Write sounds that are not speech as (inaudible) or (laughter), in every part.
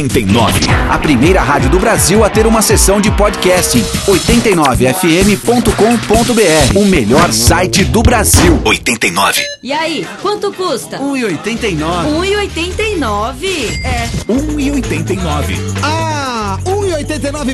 89. A primeira rádio do Brasil a ter uma seção de podcasting. 89fm.com.br. O melhor site do Brasil. 89. E aí, quanto custa? 1,89. 1,89? É. 1,89. Ah, 1,89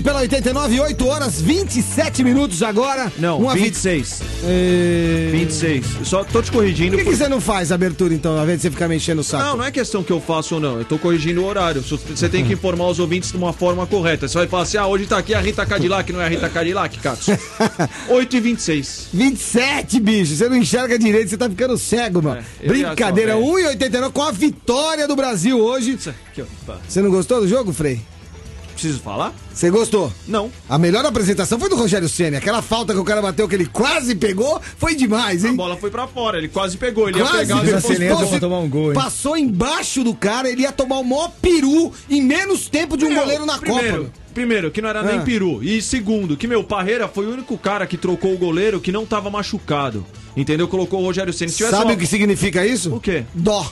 pela 89, 8 horas 27 minutos agora. Não, Uma vi- 26. É... 26. Eu Só tô te corrigindo. Por que, que por- você não faz a abertura então, ao invés de você ficar me enchendo o saco? Não, não é questão que eu faço ou não. Eu tô corrigindo o horário. Você tem que informar os ouvintes de uma forma correta. Você vai falar assim: ah, hoje tá aqui a Rita Cadillac, não é a Rita Cadillac, Catos? (laughs) 8 e 26. 27, bicho, você não enxerga direito, você tá ficando cego, mano. É, eu já Brincadeira, sou 1,89 com a vitória do Brasil hoje. Pá. Você não gostou do jogo, Frei? Preciso falar? Você gostou? Não. A melhor apresentação foi do Rogério Ceni. Aquela falta que o cara bateu, que ele quase pegou, foi demais, A hein? bola foi pra fora. Ele quase pegou. Ele Quase ia pegar e pra tomar um gol, hein? Passou embaixo do cara, ele ia tomar o maior peru em menos tempo de um Meu, goleiro na primeiro, Copa. Primeiro, que não era nem Ah. peru. E segundo, que meu Parreira foi o único cara que trocou o goleiro que não tava machucado. Entendeu? Colocou o Rogério Ceni. Se tivesse Sabe uma- o que significa isso? O quê? Dó.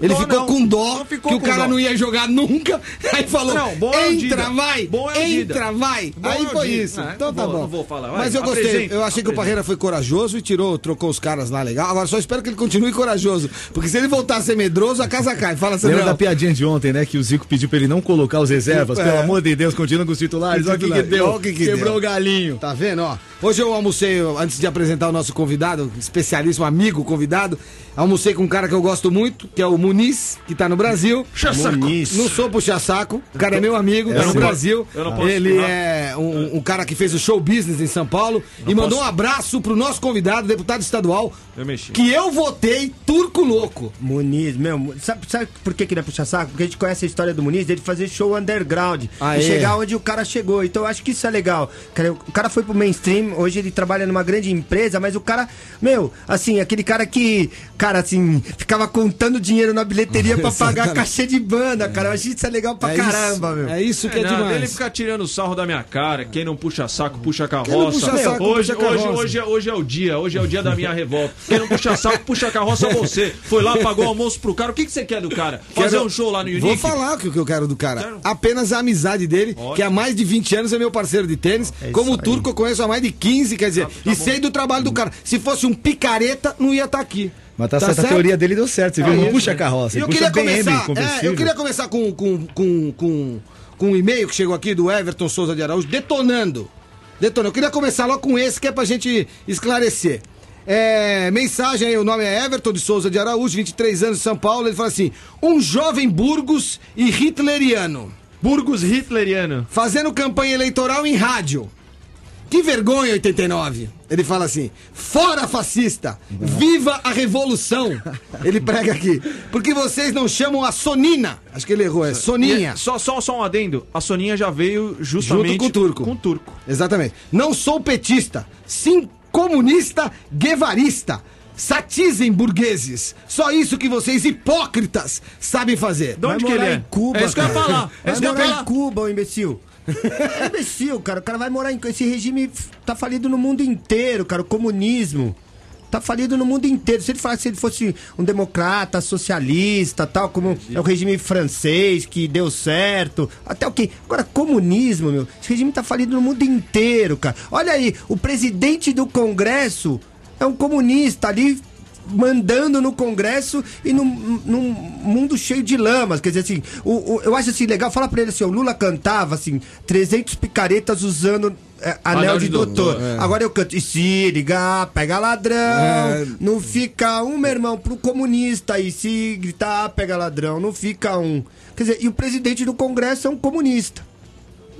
Ele Dó ficou não. com dó, ficou que o com cara dó. não ia jogar nunca. (laughs) Aí falou: Não, bom é o entra, Dida. vai, Bom é o entra, vai. Bom Aí o foi Dida. isso. Ah, então tá vou- bom. não vou falar, vai, Mas eu gostei. apresenta, eu achei que o. Parreira foi corajoso e tirou, trocou os caras lá legal. Agora só espero que ele continue corajoso. Porque se ele voltar a ser medroso, a casa cai. Fala, Lembra Sandrão. da piadinha de ontem, né? Que o Zico pediu pra ele não colocar os reservas. É. Pelo amor de Deus, continua com os titulares. Olha o que, que deu. O que que Quebrou deu. o galinho. Tá vendo, ó? Hoje eu almocei, antes de apresentar o nosso convidado, especialíssimo amigo convidado, almocei com um cara que eu gosto muito, que é o Muniz, que tá no Brasil. Muniz. Não sou puxa saco, o cara é meu amigo, tá no sim. Brasil. Eu não posso Ele é um, um cara que fez o show business em São Paulo e mandou um abraço pro nosso convidado, deputado estadual, Eu mexi. que eu votei turco louco. Muniz, meu, sabe, sabe por que, que ele é puxa-saco? Porque a gente conhece a história do Muniz, dele fazer show underground. Ah, e chegar onde o cara chegou. Então eu acho que isso é legal. O cara foi pro mainstream, hoje ele trabalha numa grande empresa, mas o cara, meu, assim, aquele cara que, cara, assim, ficava contando dinheiro na bilheteria pra (laughs) pagar cachê de banda, cara. Eu acho isso é legal pra É caramba, isso, meu. É isso que é, É demais. ele fica tirando sarro da minha cara. Quem não puxa saco, puxa Quem não carroça. puxa saco, hoje, puxa hoje, carroça. hoje, é- hoje é o dia. Hoje é o dia da minha revolta. Quem não puxa saco, puxa carroça você. Foi lá, pagou o almoço pro cara. O que, que você quer do cara? Fazer Quero- um show lá no Unique? Vou falar o que, eu quero do cara. Quero. Apenas a amizade dele, Ótimo. que há mais de 20 anos é meu parceiro de tênis. É Como turco eu conheço há mais de 15, quer dizer, Tá- tá e sei do trabalho do cara. Se fosse um picareta, não ia estar aqui. Mas tá, certo, a teoria dele deu certo, você viu? É não isso, puxa né? carroça, eu queria BM, começar, é, eu queria começar com, com, com, com, com um e-mail que chegou aqui do Everton Souza de Araújo, detonando. Detonando. Eu queria começar logo com esse, que é pra gente esclarecer. É, mensagem aí, o nome é Everton de Souza de Araújo, 23 anos de São Paulo. Ele fala assim: um jovem Burgos e hitleriano, Burgos Hitleriano. fazendo campanha eleitoral em rádio. Que vergonha, 89. Ele fala assim: fora fascista, viva a revolução. (laughs) Ele prega aqui. Porque vocês não chamam a Sonina. Acho que ele errou, é Soninha. E- Só, só, só um adendo. A Soninha já veio justamente Junto com o turco. Com o turco. Exatamente. Não sou petista, sim comunista guevarista. Satizem burgueses. Só isso que vocês hipócritas sabem fazer. De onde que ele é? em Cuba, é isso que eu ia falar. É isso que eu ia falar. em Cuba, ô imbecil. É imbecil, cara. O cara vai morar em. Esse regime tá falido no mundo inteiro, cara. O comunismo. Tá falido no mundo inteiro. Se ele falasse se ele fosse um democrata, socialista, tal, como é o regime francês que deu certo, até o quê? Agora, comunismo, meu. Esse regime tá falido no mundo inteiro, cara. Olha aí, o presidente do Congresso é um comunista ali mandando no Congresso e num, num mundo cheio de lamas. Quer dizer assim, o, o- eu acho assim legal, fala pra ele assim, o Lula cantava assim, 300 picaretas usando é, anel, Anel de, de doutor. doutor, é. Agora eu canto, e se ligar, pega ladrão, É. não fica um, meu irmão, pro comunista, e se gritar, pega ladrão, não fica um. Quer dizer, e o presidente do Congresso é um comunista.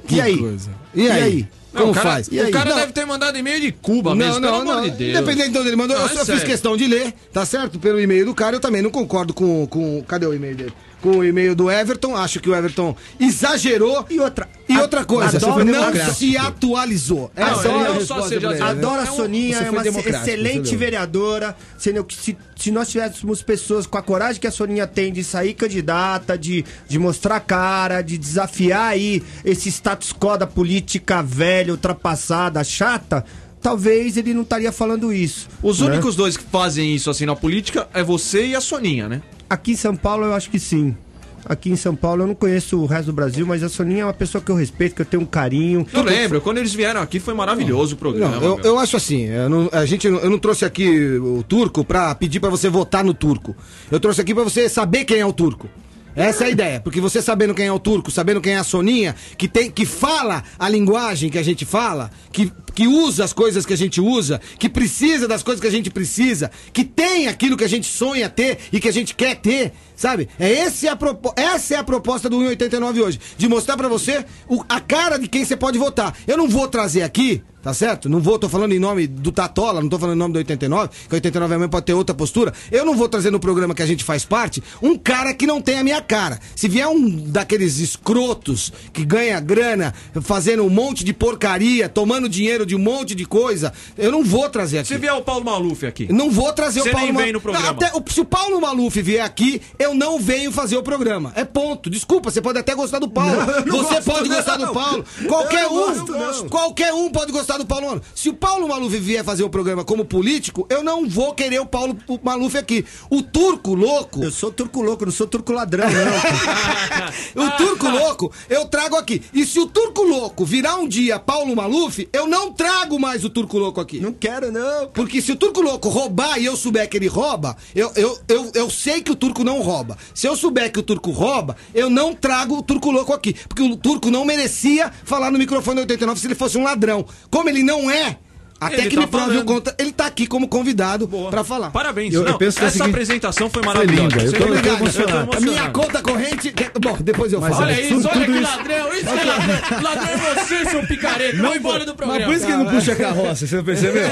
Que e aí? coisa. E aí? Como Não, o cara, faz? O cara Não. deve ter mandado e-mail de Cuba Não, mesmo, não, pelo não. amor de Deus. Independente de onde ele mandou, Não, eu é só fiz sério. questão de ler, tá certo? Pelo e-mail do cara, eu também não concordo com. com cadê o e-mail dele? Com o e-mail do Everton, acho que o Everton exagerou. E outra. E a- outra coisa, adoro- não se atualizou. Essa é a ele minha não só? Adoro a Soninha, é uma excelente entendeu? vereadora. Sendo que se, se nós tivéssemos pessoas com a coragem que a Soninha tem de sair candidata, de, de mostrar cara, de desafiar aí esse status quo da política velha, ultrapassada, chata, talvez ele não estaria falando isso. Os né? únicos dois que fazem isso assim na política é você e a Soninha, né? Aqui em São Paulo eu acho que sim. aqui em São Paulo. Eu não conheço o resto do Brasil, mas a Soninha é uma pessoa que eu respeito, que eu tenho um carinho. Eu lembro, quando eles vieram aqui foi maravilhoso o programa. Não, eu, eu acho assim, eu não, a gente, eu não trouxe aqui o turco pra pedir pra você votar no turco. Eu trouxe aqui pra você saber quem é o turco. Essa é a ideia, porque você sabendo quem é o turco, sabendo quem é a Soninha, que tem que fala a linguagem que a gente fala, que, que usa as coisas que a gente usa, que precisa das coisas que a gente precisa, que tem aquilo que a gente sonha ter e que a gente quer ter, sabe? É esse a essa é a proposta do 189 hoje, de mostrar pra você o- a cara de quem você pode votar. Eu não vou trazer aqui Tá certo? Não vou, tô falando em nome do Tatola, não tô falando em nome do 89, que o 89 também pode ter outra postura. Eu não vou trazer no programa que a gente faz parte um cara que não tem a minha cara. Se vier um daqueles escrotos que ganha grana fazendo um monte de porcaria, tomando dinheiro de um monte de coisa, eu não vou trazer aqui. Se vier o Paulo Maluf aqui. Não vou trazer Você o Paulo nem Ma- vem no programa. Até o- se o Paulo Maluf vier aqui, eu não venho fazer o programa. É ponto. Desculpa, você pode até gostar do Paulo. você gosto, pode não. gostar do Paulo. Qualquer não um, gosto, não. qualquer um pode gostar do Paulo Maluf. Se o Paulo Maluf vier fazer o programa como político, eu não vou querer o Paulo Maluf aqui. O turco louco, Eu sou turco louco, não sou turco ladrão, não. (laughs) o turco louco, eu trago aqui. E se o turco louco virar um dia Paulo Maluf, eu não trago mais o turco louco aqui. não quero, não. Porque se o turco louco roubar e eu souber que ele rouba, eu, eu, eu, eu sei que o turco não rouba. Se eu souber que o turco rouba, eu não trago o turco louco aqui. Porque o turco não merecia falar no microfone do 89 se ele fosse um ladrão. Como ele não é, até Ele que tá me prove o contra, ele tá aqui como convidado Boa. pra falar. Parabéns. Eu- eu Não, penso que é o essa seguinte- apresentação foi Foi maravilhosa. linda, eu tô- eu tô emocionado. A minha conta corrente. Bom, depois eu falo. Olha Tudo- isso, olha que isso- ladrão, isso é ladrão. Ladrão é você, seu picareta. Vai embora do programa. Mas por isso que ele não puxa a carroça, você não percebeu?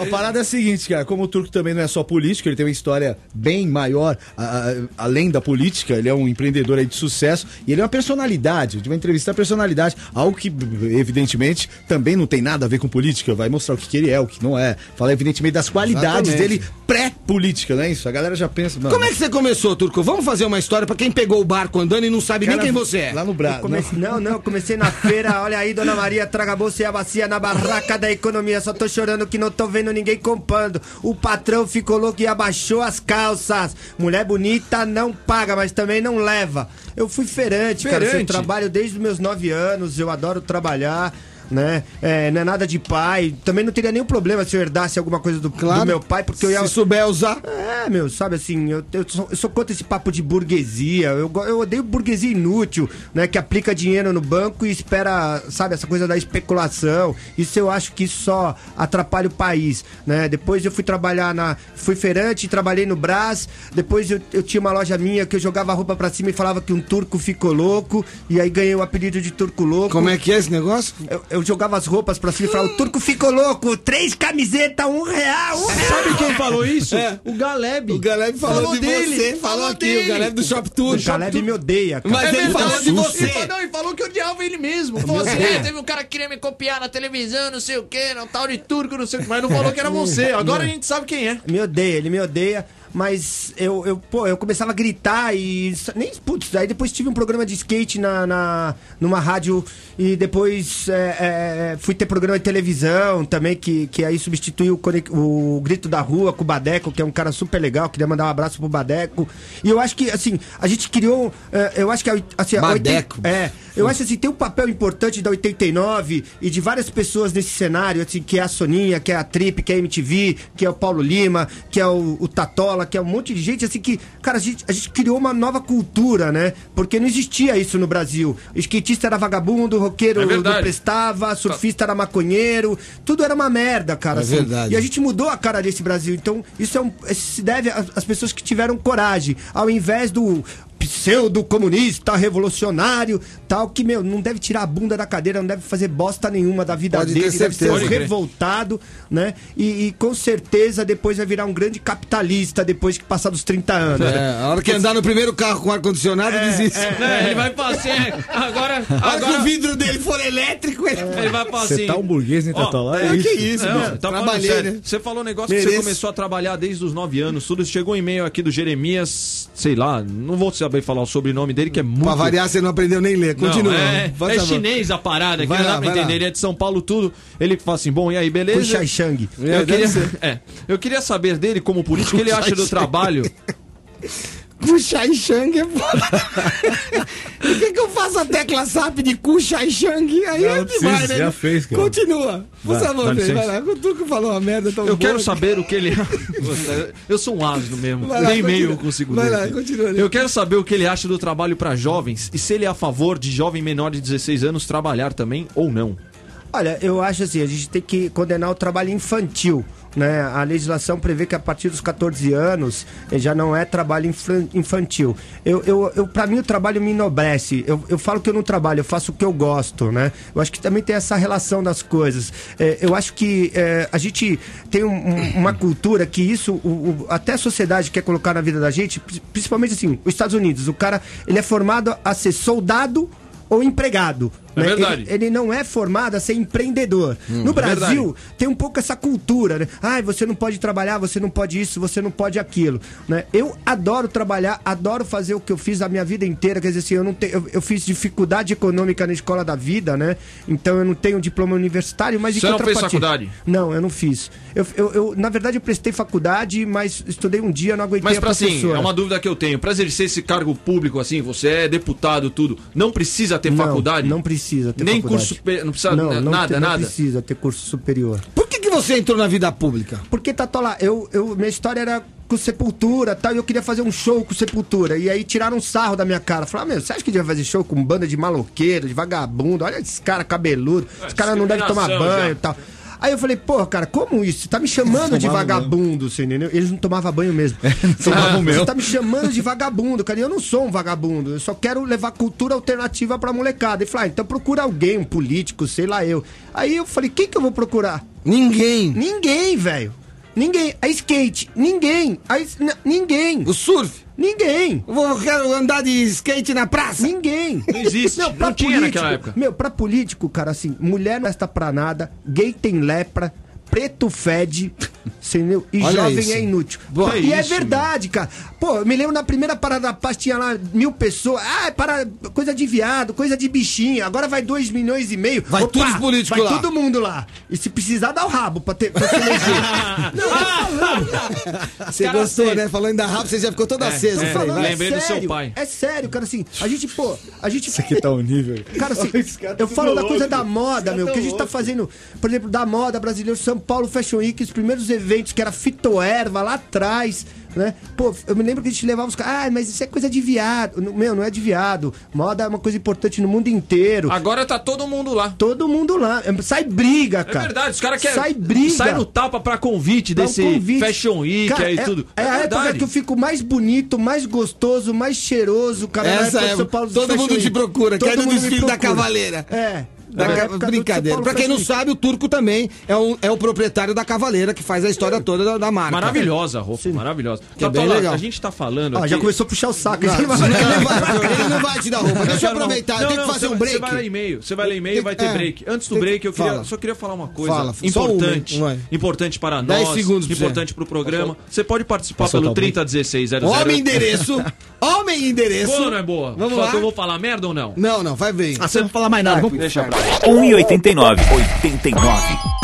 a parada é a seguinte, cara, como o Turco também não é só político, ele tem uma história bem maior, a- a- além da política, ele é um empreendedor aí de sucesso, e ele é uma personalidade, de uma entrevista a personalidade, algo que, evidentemente, também não tem nada a ver com política, vai mostrar o que, que ele é, o que não é, fala evidentemente das qualidades Exatamente. dele pré-política, não é isso? A galera já pensa... Não, Como é que você começou, Turco? Vamos fazer uma história pra quem pegou o barco andando e não sabe nem cara, quem você é. Lá no Brasil. comecei- não, não, comecei na feira. (laughs) Olha aí, dona Maria, traga a bolsa e a bacia na barraca da economia. Só tô chorando que não tô vendo ninguém comprando. O patrão ficou louco e abaixou as calças. Mulher bonita não paga, mas também não leva. Eu fui feirante, cara. Feirante? Eu trabalho desde os meus nove anos, eu adoro trabalhar. Né? É, não é nada de pai. Também não teria nenhum problema se eu herdasse alguma coisa do, do meu pai, porque eu ia. Se souber usar. É, meu, sabe assim, eu, eu, sou, eu sou contra esse papo de burguesia. Eu, eu odeio burguesia inútil, né? Que aplica dinheiro no banco e espera, sabe, essa coisa da especulação. Isso eu acho que só atrapalha o país, né? Depois eu fui trabalhar na. Fui feirante, trabalhei no Brás. Depois eu, eu tinha uma loja minha que eu jogava roupa pra cima e falava que um turco ficou louco. E aí ganhei o apelido de turco louco. Como é que é esse negócio? Eu, eu jogava as roupas pra cima e falava, o turco ficou louco, três camisetas, um real, um real. Sabe quem falou isso? (laughs) O Galeb. O Galeb falou, Falou de dele, você, falou, falou aqui, dele. o Galeb do Shop Tour. O Caleb me odeia, cara. Mas ele falou de você. Ele falou, não, ele falou que odiava ele mesmo. Falou assim, é, teve um cara que queria me copiar na televisão, não sei o que, no tal de turco, não sei o que. Mas não falou que era (laughs) você. Agora a gente sabe quem é. Me odeia, ele me odeia. Mas eu, eu, pô, eu começava a gritar e. Nem, putz, aí depois tive um programa de skate na, na, numa rádio e depois é, é, fui ter programa de televisão também, que, que aí substituiu o, o Grito da Rua com o Badeco, que é um cara super legal. Queria mandar um abraço pro Badeco. E eu acho que, assim, a gente criou. é, eu acho que. a Assim, a Badeco. oitenta- é, eu acho assim, tem um papel importante da 89 e de várias pessoas nesse cenário, assim, que é a Soninha, que é a Trip, que é a MTV, que é o Paulo Lima, que é o, o Tatola, que é um monte de gente, assim, que, cara, a gente, a gente criou uma nova cultura, né? Porque não existia isso no Brasil. O skatista era vagabundo, o roqueiro É não prestava, surfista era maconheiro, tudo era uma merda, cara. É assim. verdade. E a gente mudou a cara desse Brasil. Então, isso é um, isso se deve às pessoas que tiveram coragem, ao invés do pseudo-comunista, revolucionário, tal, que, meu, não deve tirar a bunda da cadeira, não deve fazer bosta nenhuma da vida Pode ter dele, deve ser um revoltado, né? E, e com certeza depois vai virar um grande capitalista depois que passar dos 30 anos. É, a hora que andar no primeiro carro com ar-condicionado, desiste. É, ele vai passar. Agora, (laughs) A hora que o agora vidro dele for elétrico, ele... ele vai passar Você assim. tá um burguês, hein, Ó, Tatola? é, que isso, Não, mano. tá Trabalhei, né? Você falou um negócio que você Mereço. começou a trabalhar desde os 9 anos, tudo. Chegou um e-mail aqui do Jeremias, sei lá, não vou saber falar o sobrenome dele, que é muito. Pra variar, você não aprendeu nem ler. Não, Continua. é, Por é favor. chinês a parada, que não dá pra vai lá. entender. Ele é de São Paulo, tudo. Ele fala assim: bom, e aí, beleza? Puxa Shang. É, Eu queria, deve ser. (laughs) é, eu queria saber dele, como político, o que ele acha do trabalho. (laughs) Ku Shai Shang é foda. Por que, que eu faço a tecla SAP de Ku Shai Shang? Aí Não, é demais, precisa, né? já fez, cara. Continua. Por Vai, favor, licença. vai lá. O Turco falou uma merda tão Eu boa quero que- saber o que ele. (laughs) eu sou um ácido mesmo. Vai lá, Nem meio eu consigo Vai ler lá, continua. Eu quero saber o que ele acha do trabalho para jovens e se ele é a favor de jovem menor de 16 anos trabalhar também ou não. Olha, eu acho assim, a gente tem que condenar o trabalho infantil. Né? A legislação prevê que a partir dos 14 anos eh, já não é trabalho infantil. Eu, eu, eu, para mim, o trabalho me enobrece. Eu, eu falo que eu não trabalho, eu faço o que eu gosto. Né? Eu acho que também tem essa relação das coisas. Eh, eu acho que eh, a gente tem um- um- uma cultura que isso, o- o- até a sociedade quer colocar na vida da gente, pri- principalmente assim, os Estados Unidos. O cara ele é formado a ser soldado ou empregado. É né? verdade. Ele, ele não é formado a ser empreendedor. no Brasil, tem um pouco essa cultura, né? Ai, você não pode trabalhar, você não pode isso, você não pode aquilo. Né? Eu adoro trabalhar, adoro fazer o que eu fiz a minha vida inteira. Quer dizer assim, eu, não tenho, eu, eu fiz dificuldade econômica na escola da vida, né? Então eu não tenho diploma universitário, mas Você não fez faculdade? Não, eu não fiz. Eu, eu, eu, na verdade, eu prestei faculdade, mas estudei um dia, não aguentei Mas a pra assim, professora. é uma dúvida que eu tenho. Pra exercer esse cargo público, assim, você é deputado, tudo, não precisa ter Não, faculdade? Não precisa ter Nem faculdade. curso superior, não precisa não, não nada, te- não nada. precisa ter curso superior. Por que, que você entrou na vida pública? Porque, Tatola, eu, eu, minha história era com Sepultura tal, e eu queria fazer um show com Sepultura. E aí tiraram um sarro da minha cara. Falaram, meu, você acha que devia fazer show com banda de maloqueiro, de vagabundo? Olha esse cara cabeludo, esse cara não deve tomar banho e tal. Aí eu falei, porra, cara, como isso? Você tá me chamando de vagabundo, você entendeu? Eles não tomavam banho mesmo. (laughs) tomavam Você mesmo. tá me chamando de vagabundo, cara. E eu não sou um vagabundo. Eu só quero levar cultura alternativa pra molecada. E falei, ah, então procura alguém, um político, sei lá eu. Aí eu falei, quem que eu vou procurar? Ninguém. Ninguém, velho. Ninguém. A skate. Ninguém. A is- ninguém. O surf. Ninguém. Eu vou- quero andar de skate na praça. Ninguém. Não existe. Não, pra tinha naquela época. Meu, pra político, cara, assim, mulher não presta pra nada, gay tem lepra, preto fede, entendeu? E Olha jovem isso. é inútil. Boa. e é isso, verdade, cara. Pô, eu me lembro na primeira parada da paz tinha lá mil pessoas. Ah, é para coisa de viado, coisa de bichinho. Agora vai dois milhões e meio. Vai todos os políticos vai lá. todo mundo lá. E se precisar, dá o rabo pra, ter, pra se eleger. (laughs) não, falando. Você Cara, gostou, né? Falando da rapa, você já ficou todo aceso. é, Eu falei, Falando, vai. lembrei do seu sério, pai. É sério, cara, assim, a gente, pô, a gente... Isso aqui tá um nível. Cara, assim, (laughs) cara eu tá falo da coisa louco. da moda, meu, tá que a gente tá fazendo, por exemplo, da moda brasileira, São Paulo Fashion Week, os primeiros eventos que era fitoerva lá atrás, né? Pô, eu me lembro que a gente levava os caras, ah, mas isso é coisa de viado. Meu, não é de viado. Moda é uma coisa importante no mundo inteiro. Agora tá todo mundo lá. Todo mundo lá. Sai briga, É cara. verdade, os caras querem. Sai briga. Sai no tapa pra convite Dá um desse convite. Fashion Week Cara, aí é, tudo. É, a época que eu fico mais bonito, mais gostoso, mais cheiroso, cara. Essa é, São Paulo todo mundo te procura, Todo quer no desfile da. Cavaleira. É. Da do Brincadeira. Pra quem não sabe, o Turco também é, um, é o proprietário da Cavaleira, que faz a história toda da, da marca. Maravilhosa a roupa, maravilhosa. Que é bem legal. A gente tá falando. Aqui... já começou a puxar o saco. Não, ele, não (laughs) vai, ele não vai te dar roupa. Deixa eu Não, aproveitar, eu não, tenho não, que fazer um break. Você vai ler e-mail, você vai ler e-mail Tem- vai ter é, break. Antes do break, eu queria, só queria falar uma coisa Fala, só importante. uma, vai. importante para Dez nós, segundos importante pro programa. Você pode participar pelo soltar o break? 301600. Homem endereço. (laughs) Homem endereço. Boa ou não é boa? Vamos Só lá. que eu vou falar merda ou não? Não, não, vai ver. Ah, você não vai falar mais nada. Vamos... Deixa pra 1,89. 89.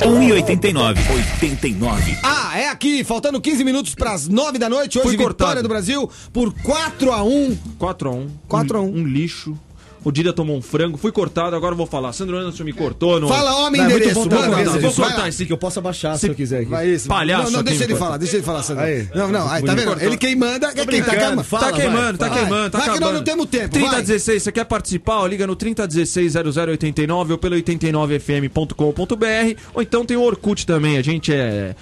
Oitenta e 1,89. nove. 89. Ah, é aqui, faltando 15 minutos pras 9 da noite. Hoje, Foi vitória cortado. do Brasil por 4x1. 4x1. 4 a 1. Um lixo. O Dida tomou um frango, fui cortado, agora eu vou falar. Sandro Anderson me cortou. No... Fala, homem, Não, é muito endereço. bom Manda, uma manda, vez, vou vai cortar esse que eu posso abaixar se eu quiser aqui. Vai isso. Palhaço Não, não, deixa ele falar, deixa ele falar, Sandro. Aí. Não, não, aí, tá vendo? Ele quem manda é quem tá queimando. fala, tá queimando, tá vai. queimando, tá Vai que acabando. nós não temos tempo, 3016, você quer participar? Liga no 3016-0089 ou pelo 89fm.com.br ou então tem o Orkut também, a gente é...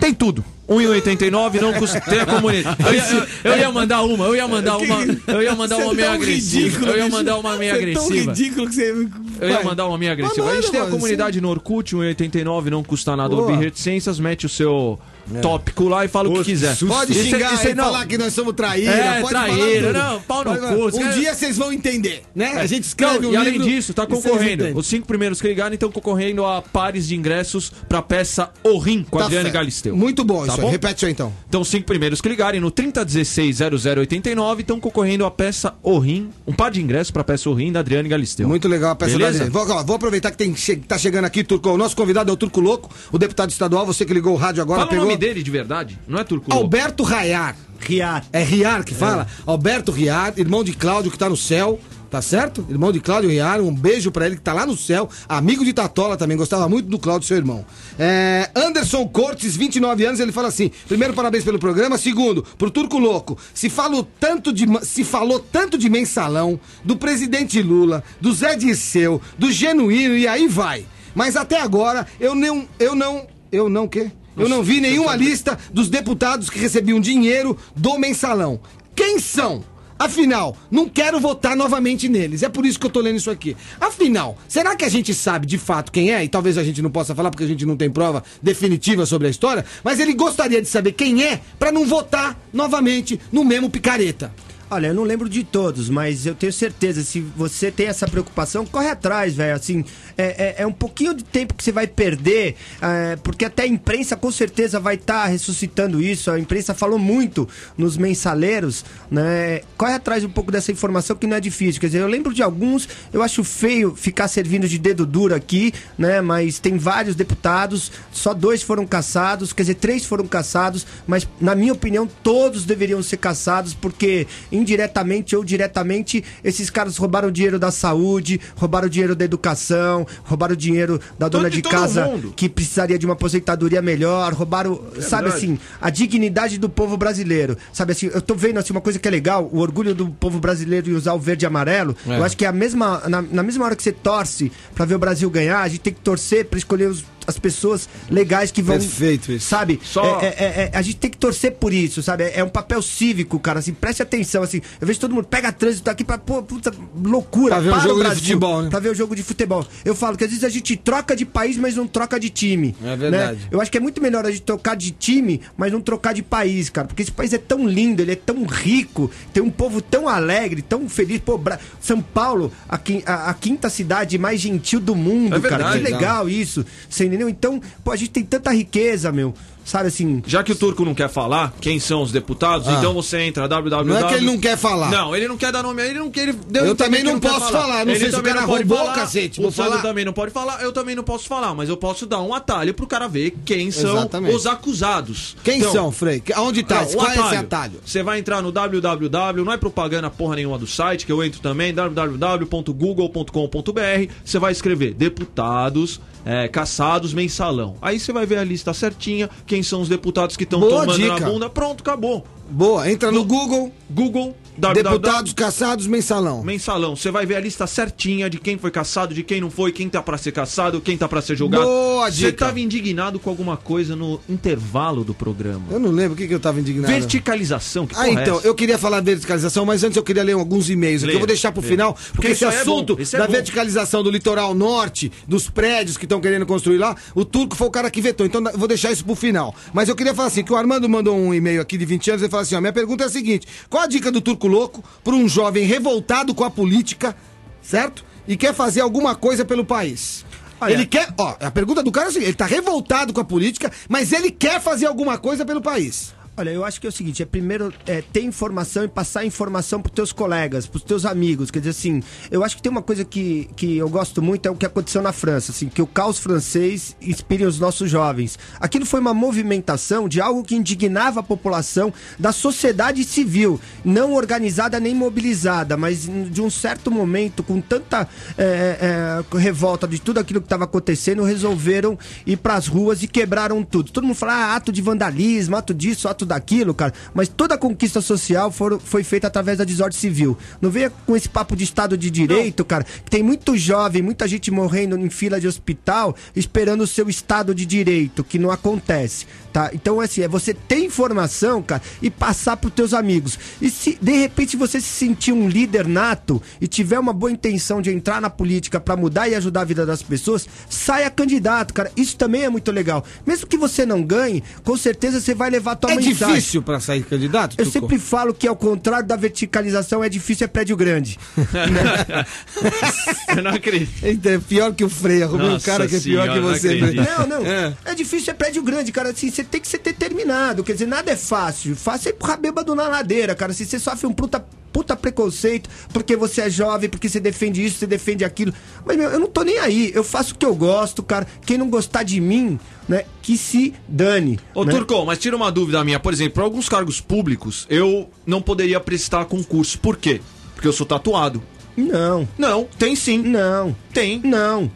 Tem tudo. 1,89 não custa. (laughs) Tem a comunidade. Eu ia, eu, ia mandar uma, eu ia mandar uma. Eu ia mandar uma é meio tão agressiva. Eu ia mandar uma meio Você é tão agressiva. ridículo que você... Eu ia mandar uma meia agressiva. Mas a gente tem a comunidade no Orkut, 1,89 não custa nada Boa. ouvir reticências, mete o seu tópico lá e fala o que quiser. Pode Isso é- xingar isso é- e não. falar que nós somos traíra. É, pode traíra, não, pau no cu, Um os caras- dia vocês vão entender, né? A gente escreve Não, um e além disso, tá concorrendo. Os cinco primeiros que ligarem estão concorrendo a pares de ingressos pra peça O Rim com Tá Adriane certo. Galisteu. Muito bom Tá isso bom? aí. Repete aí então. Então, os cinco primeiros que ligarem no 3016-0089 estão concorrendo a peça O Rim, um par de ingressos pra peça O Rim da Adriane Galisteu. Muito legal a peça Beleza? da Vou, ó, vou aproveitar que tem, che- tá chegando aqui, Turco. O nosso convidado é o Turco Louco, o deputado estadual. Você que ligou o rádio agora, Fala pegou. o nome dele de verdade, não é Turco Louco. Alberto Raiar. Riar. É Riar que fala? Alberto Riar, irmão de Cláudio que tá no céu. Tá certo? Irmão de Cláudio Riar, um beijo pra ele que tá lá no céu. Amigo de Tatola também, gostava muito do Cláudio, seu irmão. É, Anderson Cortes, 29 anos, ele fala assim: primeiro, parabéns pelo programa. Segundo, pro Turco Louco, se, falou tanto de, se falou tanto de mensalão, do presidente Lula, do Zé Dirceu, do Genuíno e aí vai. Mas até agora, eu não. Eu não. Eu não quê? Eu não vi nenhuma lista dos deputados que recebiam dinheiro do mensalão. Quem são? Afinal, não quero votar novamente neles. É por isso que eu tô lendo isso aqui. Afinal, será que a gente sabe de fato quem é? E talvez a gente não possa falar porque a gente não tem prova definitiva sobre a história. Mas ele gostaria de saber quem é pra não votar novamente no mesmo picareta. Olha, eu não lembro de todos, mas eu tenho certeza, se você tem essa preocupação, corre atrás, velho. Assim, é, é, é um pouquinho de tempo que você vai perder, é, porque até a imprensa com certeza vai estar ressuscitando isso. A imprensa falou muito nos mensaleiros, né? Corre atrás um pouco dessa informação que não é difícil. Quer dizer, eu lembro de alguns, eu acho feio ficar servindo de dedo duro aqui, né? Mas tem vários deputados, só dois foram caçados, quer dizer, três foram caçados, mas na minha opinião, todos deveriam ser caçados, porque indiretamente ou diretamente, esses caras roubaram dinheiro da saúde, roubaram dinheiro da educação, roubaram dinheiro da dona de de todo casa mundo. que precisaria de uma aposentadoria melhor, roubaram, sabe verdade. assim, a dignidade do povo brasileiro. Sabe assim, eu tô vendo assim uma coisa que é legal, o orgulho do povo brasileiro em usar o verde e amarelo. Eu acho que é a mesma na, na mesma hora que você torce pra ver o Brasil ganhar, a gente tem que torcer pra escolher os- as pessoas legais que vão Perfeito isso. sabe? Só- É- é- é- a gente tem que torcer por isso, sabe? É, é um papel cívico, cara. Assim, preste atenção, assim. Eu vejo todo mundo pega trânsito aqui pra, pô, puta, loucura. Pra ver um para o jogo de Brasil, futebol, né? Pra ver o jogo de futebol. Eu falo que às vezes a gente troca de país, mas não troca de time. É verdade. né? Eu acho que é muito melhor a gente trocar de time, mas não trocar de país, cara. Porque esse país é tão lindo, ele é tão rico, tem um povo tão alegre, tão feliz. Pô, Bra- São Paulo, a, a- a quinta cidade mais gentil do mundo, É cara. Que verdade, legal isso. Você entendeu? Então, pô, a gente tem tanta riqueza, meu. Sabe assim. Já que o Turco não quer falar quem são os deputados, então você entra www. Não é que ele não quer falar. Não, ele não quer dar nome, ele não quer. Ele deu Eu também não quer posso falar, não Ele sei se o cara não roubou, falar, cacete, O Sandro falar. também não pode falar, eu também não posso falar, mas eu posso dar um atalho pro cara ver quem são Exatamente. os acusados. Quem Então, são, Frei? Aonde tá? não, um Qual é esse atalho? Você vai entrar no www, não é propaganda porra nenhuma do site, que eu entro também, www.google.com.br. Você vai escrever deputados é, caçados mensalão. Aí você vai ver a lista certinha, quem são os deputados que estão tomando dica. na bunda. Pronto, acabou. Boa, entra no Google, Google, deputados caçados mensalão. Mensalão, você vai ver a lista certinha de quem foi caçado, de quem não foi, quem tá pra ser caçado, quem tá pra ser julgado. Boa Você tava indignado com alguma coisa no intervalo do programa. Eu não lembro o que, que eu tava indignado. Verticalização, que Ah, é então, essa? eu queria falar de verticalização, mas antes eu queria ler alguns e-mails aqui. Eu vou deixar pro leia. final, porque, esse é assunto é da bom. verticalização do litoral norte, dos prédios que estão querendo construir lá, o Turco foi o cara que vetou. Então eu vou deixar isso pro final. Mas eu queria falar assim, que o Armando mandou um e-mail aqui de 20 anos, ele fala assim, ó, minha pergunta é a seguinte, qual a dica do Turco Louco para um jovem revoltado com a política, certo? E quer fazer alguma coisa pelo país? Olha- Ele quer, ó, a pergunta do cara é a seguinte, ele tá revoltado com a política, mas ele quer fazer alguma coisa pelo país. Olha, eu acho que é o seguinte, é primeiro é, ter informação e passar informação pros teus colegas, pros teus amigos. Quer dizer assim, eu acho que tem uma coisa que, que eu gosto muito, é o que aconteceu na França, assim, que o caos francês inspire os nossos jovens. Aquilo foi uma movimentação de algo que indignava a população da sociedade civil, não organizada nem mobilizada, mas de um certo momento, com tanta é, é, revolta de tudo aquilo que estava acontecendo, resolveram ir pras ruas e quebraram tudo. Todo mundo fala, ah, ato de vandalismo, ato disso, ato daquilo, cara, mas toda a conquista social foram, foi feita através da desordem civil. Não venha com esse papo de Estado de Direito, cara, que tem muito jovem, muita gente morrendo em fila de hospital esperando o seu Estado de Direito, que não acontece, tá? Então, assim, é você ter informação, cara, e passar pros teus amigos. E se, de repente, você se sentir um líder nato e tiver uma boa intenção de entrar na política pra mudar e ajudar a vida das pessoas, saia candidato, cara. Isso também é muito legal. Mesmo que você não ganhe, com certeza você vai levar a tua É mensagem. Difícil pra sair candidato? Eu sempre falo que ao contrário da verticalização, é difícil é prédio grande. (laughs) Eu não acredito. É pior que o Freio, arrumei um cara que é pior senhora, que não você. acredito. Não, não. É. É. difícil é prédio grande, cara. Assim, você tem que ser determinado. Quer dizer, nada é fácil. Fácil é empurrar bêbado na ladeira, cara. Se você sofre um puta, puta preconceito porque você é jovem, porque você defende isso, você defende aquilo. Mas, meu, eu não tô nem aí. Eu faço o que eu gosto, cara. Quem não gostar de mim, né, que se dane. Ô, né? Turcão, mas tira uma dúvida minha. Por exemplo, para alguns cargos públicos, eu não poderia prestar concurso. Por quê? Porque eu sou tatuado. Não, Não, tem sim. não, Tem. não.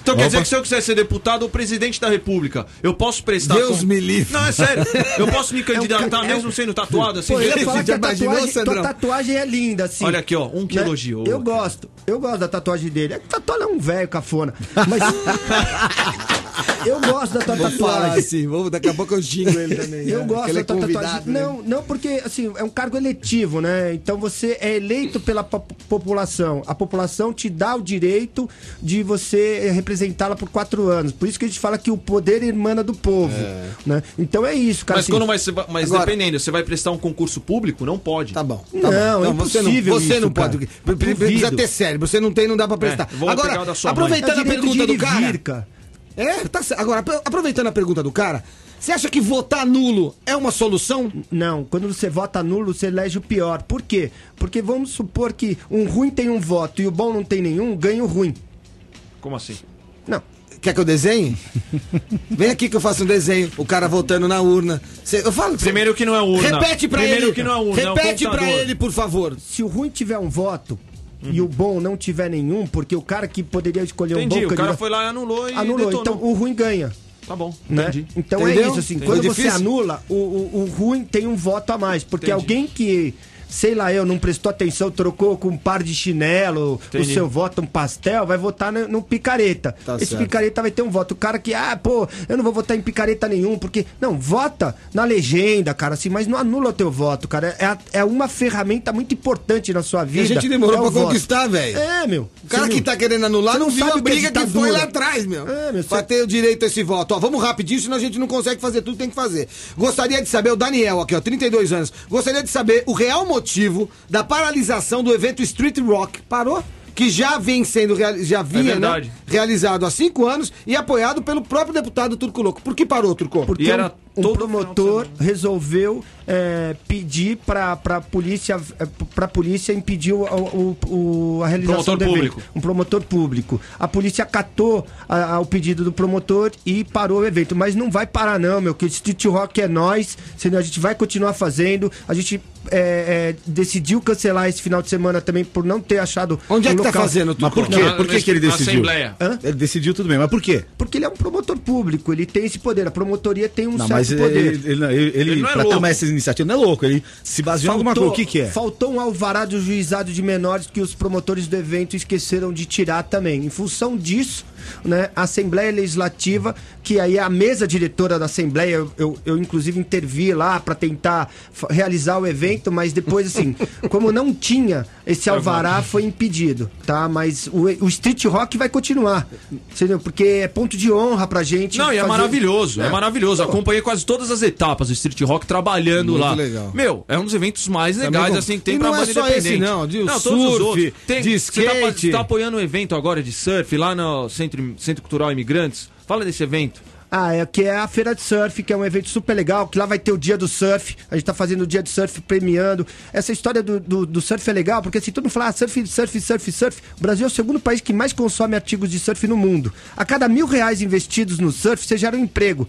Então quer dizer que se eu quiser ser deputado ou presidente da república, eu posso prestar... Deus me livre. Não, é sério. Eu posso me (laughs) candidatar ca- é um- mesmo sendo tatuado assim? Pô, eu ia falar que a tatuagem, tua tatuagem é linda, assim. Olha aqui, ó, um que né? elogiou. Eu gosto, eu gosto da tatuagem dele. É que tatuagem é um velho cafona. Mas. (laughs) eu gosto da tua Vou falar tatuagem. assim, vou, daqui a pouco eu xingo ele (laughs) também. Eu né? gosto da é tua convidado, tatuagem. né? Não, não, porque assim, é um cargo eletivo, né? Então você é eleito pela po- população. A população te dá o direito de você representá-la por quatro anos. Por isso que a gente fala que o poder emana do povo. Né? Então é isso, cara. Mas assim, quando vai, ser- mas Agora- dependendo, você vai prestar um concurso público? Não pode. Tá bom. Não, Tá bom. é você não, impossível você isso, não cara. pode. pre- pre- Precisa ter cérebro. Você não tem, não dá pra prestar. vou pegar o Agora, da sua mãe. é o aproveitando a direito pergunta do cara. vir, cara. É, tá certo. Agora, apro- aproveitando a pergunta do cara, você acha que votar nulo é uma solução? Não, quando você vota nulo, você elege o pior. Por quê? Porque vamos supor que um ruim tem um voto e o bom não tem nenhum, ganha o ruim. Como assim? Não. Quer que eu desenhe? Vem aqui que eu faço um desenho. O cara votando na urna. Cê- eu falo. Primeiro que não é urna. Repete pra Primeiro ele. que não é urna, é um Repete pra computador. ele, por favor. Se o ruim tiver um voto e o bom não tiver nenhum, porque o cara que poderia escolher um Entendi, bom o cara foi lá e anulou e anulou. detonou. Então o ruim ganha. Tá bom, Né? entendi. Então Entendeu? é isso, assim, Entendi. quando você anula, o, o, o ruim tem um voto a mais. Porque Entendi. alguém que, sei lá, eu não prestou atenção, trocou com um par de chinelo, Entendi. o seu voto um pastel, vai votar no, no picareta. Tá Esse certo. picareta vai ter um voto. O cara que, ah, pô, eu não vou votar em picareta nenhum, porque. Não, vota na legenda, cara, assim, mas não anula o teu voto, cara. É, é uma ferramenta muito importante na sua E vida. a gente demorou é pra voto. conquistar, velho. É, meu. O cara Você que tá querendo anular não, não viu sabe a é briga que foi lá atrás, meu. É, meu, pra você- ter o direito a esse voto. Ó, vamos rapidinho, senão a gente não consegue fazer tudo que tem que fazer. Gostaria de saber, o Daniel aqui, ó, 32 anos. Gostaria de saber o real motivo da paralisação do evento Street Rock. Parou? Que já vem sendo, já vinha, né, verdade. realizado há cinco anos e apoiado pelo próprio deputado Turco Louco. Por que parou, Turco? Porque E era um, um todo promotor resolveu é, pedir para a polícia, é, pra polícia impedir o, o- o- a realização Promotor do evento. público. Um promotor público. A polícia acatou a- a- o pedido do promotor e parou o evento. Mas não vai parar não, meu, que Street Rock é nós, senão a gente vai continuar fazendo. A gente é, é, decidiu cancelar esse final de semana também por não ter achado Onde é um que tá local- fazendo, Mas Turco? por quê? Por que, que ele decidiu? Ele decidiu tudo bem, mas por quê? Porque ele é um promotor público, ele tem esse poder. A promotoria tem um Não, certo mas ele, poder. ele, ele, ele, Ele não é pra louco. tomar essa iniciativa, não é louco. Ele se baseou em alguma coisa. O que, que é? Faltou um alvará do juizado de menores que os promotores do evento esqueceram de tirar também. Em função disso, né, a Assembleia Legislativa, que aí é a mesa diretora da Assembleia, eu, eu, eu, inclusive intervi lá para tentar realizar o evento, mas depois, assim, (laughs) como não tinha esse alvará, foi impedido, tá? Mas o, o Street Rock vai continuar, entendeu? Porque é ponto de honra pra gente. Não, e é fazer- maravilhoso, é, maravilhoso. Acompanhei quase todas as etapas do Street Rock trabalhando Muito lá. legal. Meu, é um dos eventos mais Também legais com- assim que tem E pra não é só esse, independente. não, de todos os surf, outros. de Você tá, skate. você tá apoiando um evento agora de surf lá no Centro, Centro Cultural Imigrantes? Fala desse evento. Ah, é que é a Feira de Surf, que é um evento super legal, que lá vai ter o dia do surf. A gente tá fazendo o dia do surf premiando. Essa história do, do, do surf é legal, porque assim, todo mundo fala ah, surf, surf, surf, surf. O Brasil é o segundo país que mais consome artigos de surf no mundo. A cada mil reais investidos no surf, você gera um emprego.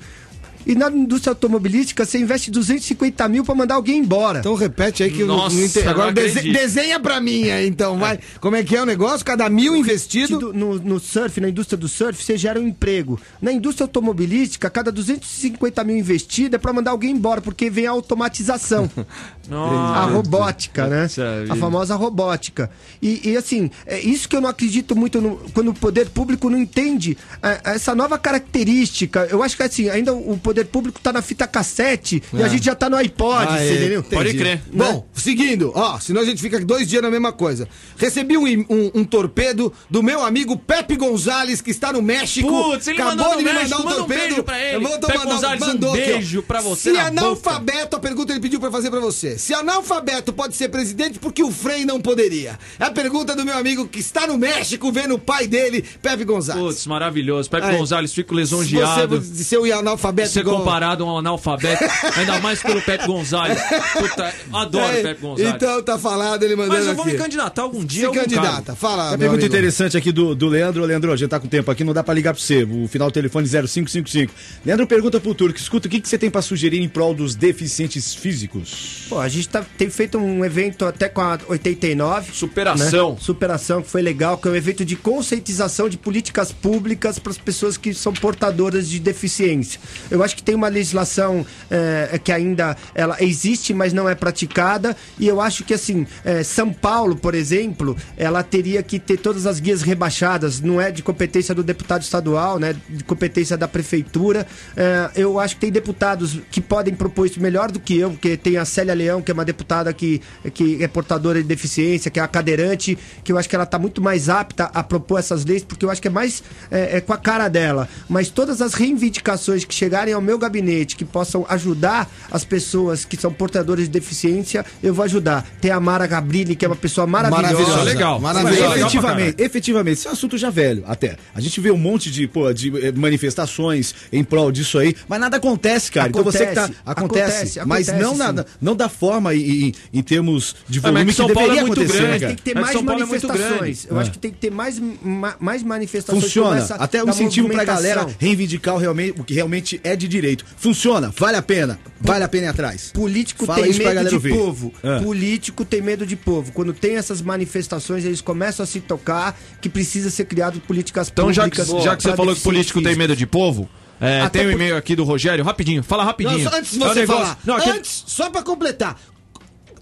E na indústria automobilística, você investe 250 mil pra mandar alguém embora. Então repete aí que eu não- Nossa, não entendi. Agora dese- desenha pra mim aí, então, vai. Como é que é o negócio? Cada mil investido. no, no surf, na indústria do surf, você gera um emprego. Na indústria automobilística, cada 250 mil investido é pra mandar alguém embora, porque vem a automatização. (laughs) a robótica, né? A famosa robótica. E, e, assim, é isso que eu não acredito muito no- quando o poder público não entende é, essa nova característica. Eu acho que assim, ainda o poder público tá na fita cassete e a gente já tá no iPod, Ah, você é, entendeu? Pode crer. Bom, seguindo, ó, senão a gente fica dois dias na mesma coisa. Recebi um, um- um torpedo do meu amigo Pepe Gonzalez, que está no México. Putz, ele Acabou mandou de me México, manda um beijo pra ele. Eu vou Pepe mandar Gonzalez, um mandou aqui, ó. beijo pra você Se na analfabeto, a pergunta ele pediu pra fazer pra você. Se analfabeto pode ser presidente, porque o Frei não poderia? É a pergunta do meu amigo que está no México vendo o pai dele, Pepe Gonzalez. Putz, maravilhoso. Pepe Aí. Gonzalez, fico Se lisonjeado. você ser o analfabeto Ser comparado a um analfabeto, ainda mais pelo Pepe Gonzalez. Puta, adoro É, o Pepe Gonzalez. Então tá falado, ele mandando Mas eu vou aqui. me candidatar algum dia. Se candidata, cargo. fala, Uma meu pergunta amigo. interessante aqui do, do Leandro. Leandro, a gente tá com tempo aqui, não dá pra ligar pra você. O final do telefone 0555. Leandro pergunta pro Turco: escuta, o que, que você tem pra sugerir em prol dos deficientes físicos? Pô, a gente tá, tem feito um evento até com a 89. Superação. né? Superação, que foi legal, que é um evento de conscientização de políticas públicas para as pessoas que são portadoras de deficiência. Eu acho que tem uma legislação eh, que ainda ela existe, mas não é praticada. E eu acho que assim, eh, São Paulo, por exemplo, ela teria que ter todas as guias rebaixadas. Não é de competência do deputado estadual, né? De competência da prefeitura. Eh, eu acho que tem deputados que podem propor isso melhor do que eu, porque tem a Célia Leão, que é uma deputada que, que é portadora de deficiência, que é a cadeirante, que eu acho que ela está muito mais apta a propor essas leis, porque eu acho que é mais é, é com a cara dela. Mas todas as reivindicações que chegarem ao meu gabinete, que possam ajudar as pessoas que são portadoras de deficiência, eu vou ajudar. Tem a Mara Gabrilli, que é uma pessoa maravilhosa. Maravilhosa. legal. Maravilhosa. Legal pra efetivamente, efetivamente, esse é um assunto já velho, até. A gente vê um monte de, pô, de eh, manifestações em prol disso aí, mas nada acontece, cara. então você que tá. Acontece, Acontece, acontece, mas acontece, não, nada, não da forma e, em termos de mas volume que São que Paulo é muito grande, cara. Tem que ter Mas mais é manifestações. grande. Eu É. acho que tem que ter mais, ma- mais manifestações. Funciona. Até um incentivo pra galera reivindicar o, realmente, o que realmente é de direito. Funciona, vale a pena. Vale a pena ir atrás. Político Fala tem medo de ouvir. povo. É. Político tem medo de povo. Quando tem essas manifestações, eles começam a se tocar que precisa ser criado políticas Então, já que, públicas. já que você falou que político tem medo de povo, é, tem um e-mail aqui do Rogério, rapidinho, fala rapidinho. Não, só antes de É um você negócio- falar. Não, aquele- Antes, só pra completar.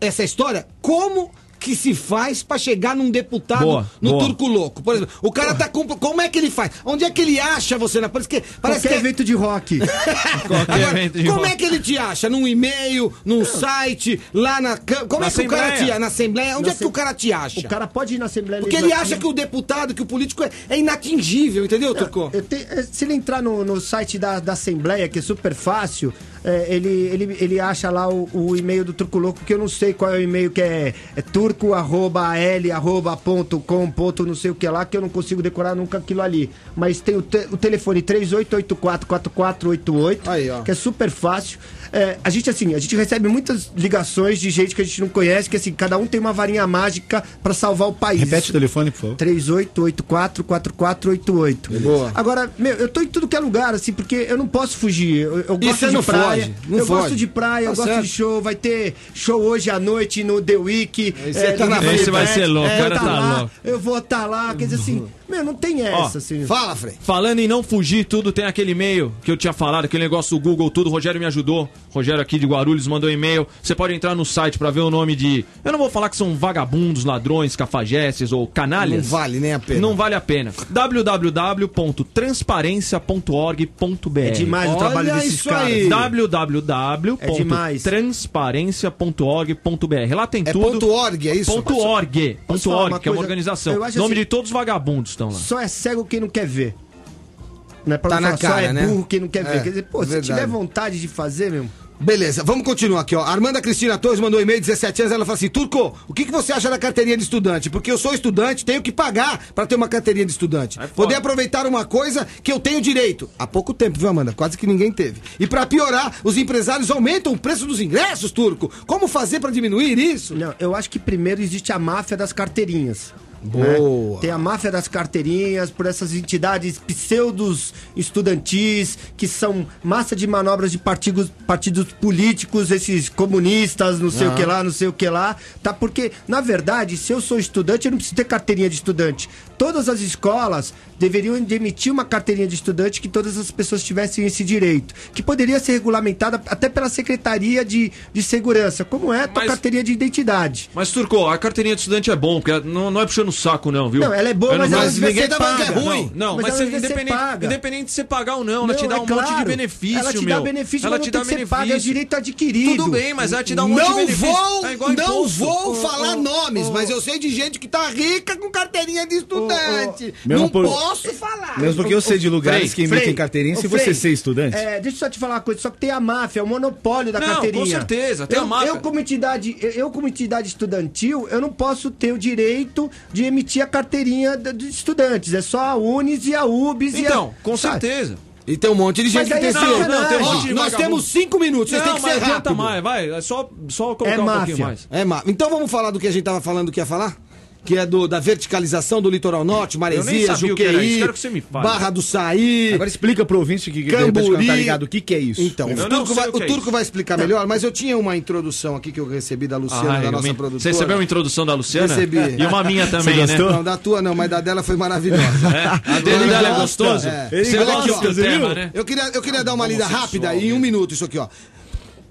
Essa história, como que se faz pra chegar num deputado Boa, no boa. Turco Louco? Por exemplo, o cara tá com. Como é que ele faz? Onde é que ele acha você na. Parece que. Parece Qualquer que é- evento de rock. (laughs) Qualquer Agora, evento de como rock. é que ele te acha? Num e-mail, num site, lá na. cam- Como Na é que o cara Assembleia. te acha? Na Assembleia? Onde Na é que o cara te acha? o cara pode ir na Assembleia Porque ele acha que o deputado, que o político é, é inatingível, entendeu, Turco? Eu te- eh, se ele entrar no, no site da, da Assembleia, que é super fácil, eh, ele, ele, ele acha lá o, o e-mail do Turco Louco, que eu não sei qual é o e-mail que é, é turco arroba l arroba ponto com ponto não sei o que lá, que eu não consigo decorar nunca aquilo ali. Mas tem o, te- o telefone 38844488, Aí, ó. que é super fácil. É, a gente, assim, a gente recebe muitas ligações de gente que a gente não conhece, que assim, cada um tem uma varinha mágica pra salvar o país. Repete o telefone, por favor. 38844488. Boa. Agora, meu, eu tô em tudo que é lugar, assim, porque eu não posso fugir. Eu, eu gosto você de não praia. foge, não eu foge. gosto de praia, eu Tá gosto certo. de show. Vai ter show hoje à noite no The Week. Esse tá do na Esse vai ser louco, É, o cara eu tá lá, louco. Eu vou estar lá, quer dizer assim, meu, não tem essa, assim. Fala, Frei. Falando em não fugir tudo, tem aquele e-mail que eu tinha falado, aquele negócio do Google, tudo. O Rogério me ajudou. Rogério aqui de Guarulhos mandou um e-mail. Você pode entrar no site pra ver o nome de. Eu não vou falar que são vagabundos, ladrões, cafajestes ou Não canalhas. vale nem a pena. Não vale a pena. www.transparência.org.br É demais o Olha trabalho desses isso caras. aí. É demais. www.transparência.org.br. Lá tem É tudo. ponto .org, é isso? Ponto .org. Posso Ponto falar .org, uma que é uma coisa? organização. Eu acho Nome assim- de todos os vagabundos estão lá. Só é cego quem não quer ver. Não é pra Tá não na falar, cara, só é né? burro quem não quer É, ver. Quer dizer, pô, se verdade. tiver vontade de fazer, meu. Beleza, vamos continuar aqui, ó. Armanda Cristina Torres mandou um e-mail, 17 anos, ela fala assim: Turco, o que, que você acha da carteirinha de estudante? Porque eu sou estudante, tenho que pagar pra ter uma carteirinha de estudante. foda. Poder aproveitar uma coisa que eu tenho direito. Há pouco tempo, viu, Amanda? Quase que ninguém teve. E pra piorar, os empresários aumentam o preço dos ingressos, Turco. Como fazer pra diminuir isso? Não, eu acho que primeiro existe a máfia das carteirinhas. Boa. né? Tem a máfia das carteirinhas, por essas entidades pseudos estudantis, que são massa de manobras de partidos, partidos políticos, esses comunistas, não sei o que lá, não sei o que lá. Tá? Porque, na verdade, se eu sou estudante, eu não preciso ter carteirinha de estudante. Todas as escolas deveriam de emitir uma carteirinha de estudante que todas as pessoas tivessem esse direito. Que poderia ser regulamentada até pela Secretaria de, de Segurança, como é a tua Mas- carteirinha de identidade. Mas, Turco, a carteirinha de estudante é bom, porque não, não é puxando o saco, não, viu? Não, ela é boa, Eu mas não- ela mas ninguém que é paga. ruim. Não, Mas mas, ela você, independente, paga. independente de você pagar ou não, ela Não, te dá é um monte de claro. benefício, Ela te meu. dá benefício, ela mas te não dá que ser paga, é benefício. direito adquirido. Tudo bem, mas ela te dá um monte de Não benefício. vou, É não vou Ô, falar nomes, mas eu sei de gente que tá rica com carteirinha de estudante. Não posso falar. Mesmo porque eu sei de lugares que emitem carteirinha se você ser estudante. É, deixa eu só te falar uma coisa, só que tem a máfia, o monopólio da Não, carteirinha. com certeza, tem a máfia. Eu, como entidade estudantil, eu não posso ter o direito de emitir a carteirinha de estudantes. É só a Unis e a UBS e Então, com sabe? certeza. E tem um monte de gente que tem é. Ó, Não, tem um monte de Nós vagabundo. temos cinco minutos, vocês têm que ser adianta rápido. mais, vai. É só, só colocar É um máfia. pouquinho mais. É, má. Então vamos falar do que a gente tava falando que ia falar? Que é do, da verticalização do litoral norte, Maresia, o Juqueí, que. Barra do Saí. Agora explica pro ouvinte que, que repente Camburi. não tá ligado o que, que é isso. Então, o Eu não Turco, vai, o o é Turco vai explicar melhor, mas eu tinha uma introdução aqui que eu recebi da Luciana, Ah, da nossa me- produtora. Você recebeu uma introdução da Luciana? Recebi. E uma minha (laughs) também, Você né? Não, da tua não, mas da dela foi maravilhosa. É? A dele Ele dela é gostoso? é. Ele Você gosta, gosta tema, viu? né? Eu queria, eu queria dar uma lida rápida, em um mesmo. minuto, isso aqui, ó.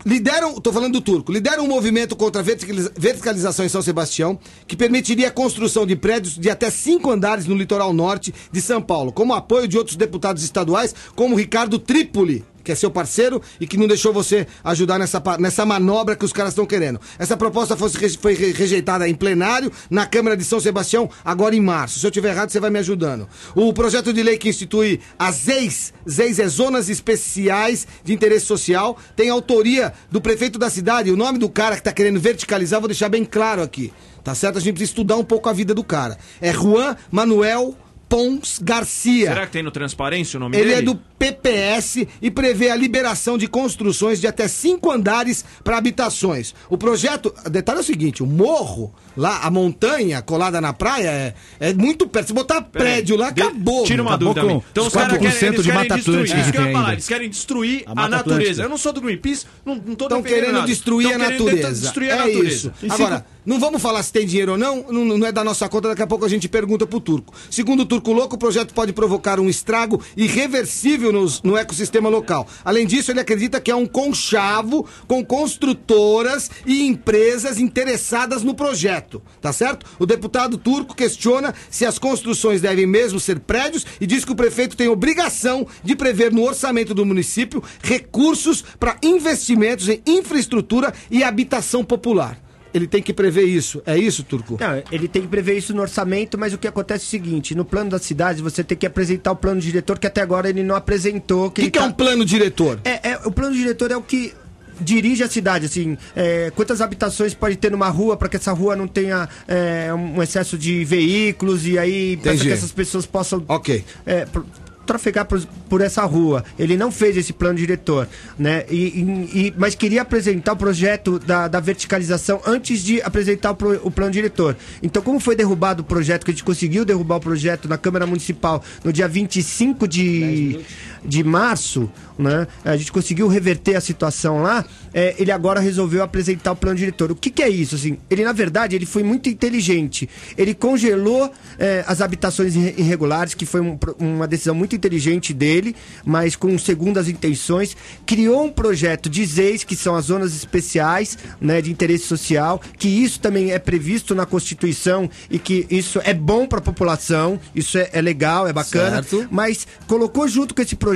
Lideram, tô falando do turco, lideram um movimento contra a verticaliza- verticalização em São Sebastião, que permitiria a construção de prédios de até cinco andares no litoral norte de São Paulo, como apoio de outros deputados estaduais, como Ricardo Trípoli, que é seu parceiro e que não deixou você ajudar nessa, nessa manobra que os caras estão querendo. Essa proposta foi re- rejeitada em plenário na Câmara de São Sebastião, agora em março. Se eu tiver errado, você vai me ajudando. O projeto de lei que institui as ZEIS, ZEIS é Zonas Especiais de Interesse Social, tem autoria do prefeito da cidade. O nome do cara que está querendo verticalizar, vou deixar bem claro aqui. Tá certo? A gente precisa estudar um pouco a vida do cara. É Juan Manuel Pons Garcia. Será que tem no Transparência o nome Ele dele? é do PPS e prevê a liberação de construções de até cinco andares para habitações. O projeto, detalhe é o seguinte: o morro, lá, a montanha colada na praia, é, é muito perto. Se botar Peraí, prédio lá, de- acabou. Tira uma Acabou dúvida. com. Então os caras querem, 4% eles de querem Mata destruir. Atlântica Isso que falar. Eles querem destruir A a, natureza. Atlântica. Eu não sou do Greenpeace, não, não tô Estão querendo nada. destruir Tão a natureza. destruir a é natureza. isso. Agora, não vamos falar se tem dinheiro ou não, não, não é da nossa conta, daqui a pouco a gente pergunta pro Turco. Segundo o Turco Louco, o projeto pode provocar um estrago irreversível nos- no ecossistema local. Além disso, ele acredita que é um conchavo com construtoras e empresas interessadas no projeto, tá certo? O deputado turco questiona se as construções devem mesmo ser prédios e diz que o prefeito tem obrigação de prever no orçamento do município recursos para investimentos em infraestrutura e habitação popular. Ele tem que prever isso. É isso, Turco? Não, ele tem que prever isso no orçamento, mas o que acontece é o seguinte: no plano da cidade, você tem que apresentar o plano diretor que até agora ele não apresentou. O que, ele que é tá- um plano diretor? É, é, o plano diretor é o que dirige a cidade, assim, é, quantas habitações pode ter numa rua para que essa rua não tenha é, um excesso de veículos e aí para que essas pessoas possam Ok. é, trafegar por, por essa rua. Ele não fez esse plano diretor, né? E, e- mas queria apresentar o projeto da, da verticalização antes de apresentar o, pro- o plano diretor. Então, como foi derrubado o projeto, que a gente conseguiu derrubar o projeto na Câmara Municipal no dia 25 de, de março, né? A gente conseguiu reverter a situação lá. é, ele agora resolveu apresentar o plano diretor. O que, que é isso? Assim, ele, na verdade, ele foi muito inteligente. Ele congelou é, as habitações irre- irregulares, que foi um uma decisão muito inteligente dele, mas com segundas intenções. Criou um projeto de ZEIS, que são as zonas especiais né, de interesse social, que isso também é previsto na Constituição e que isso é bom para a população, isso é, é legal, é bacana, Certo. mas colocou junto com esse projeto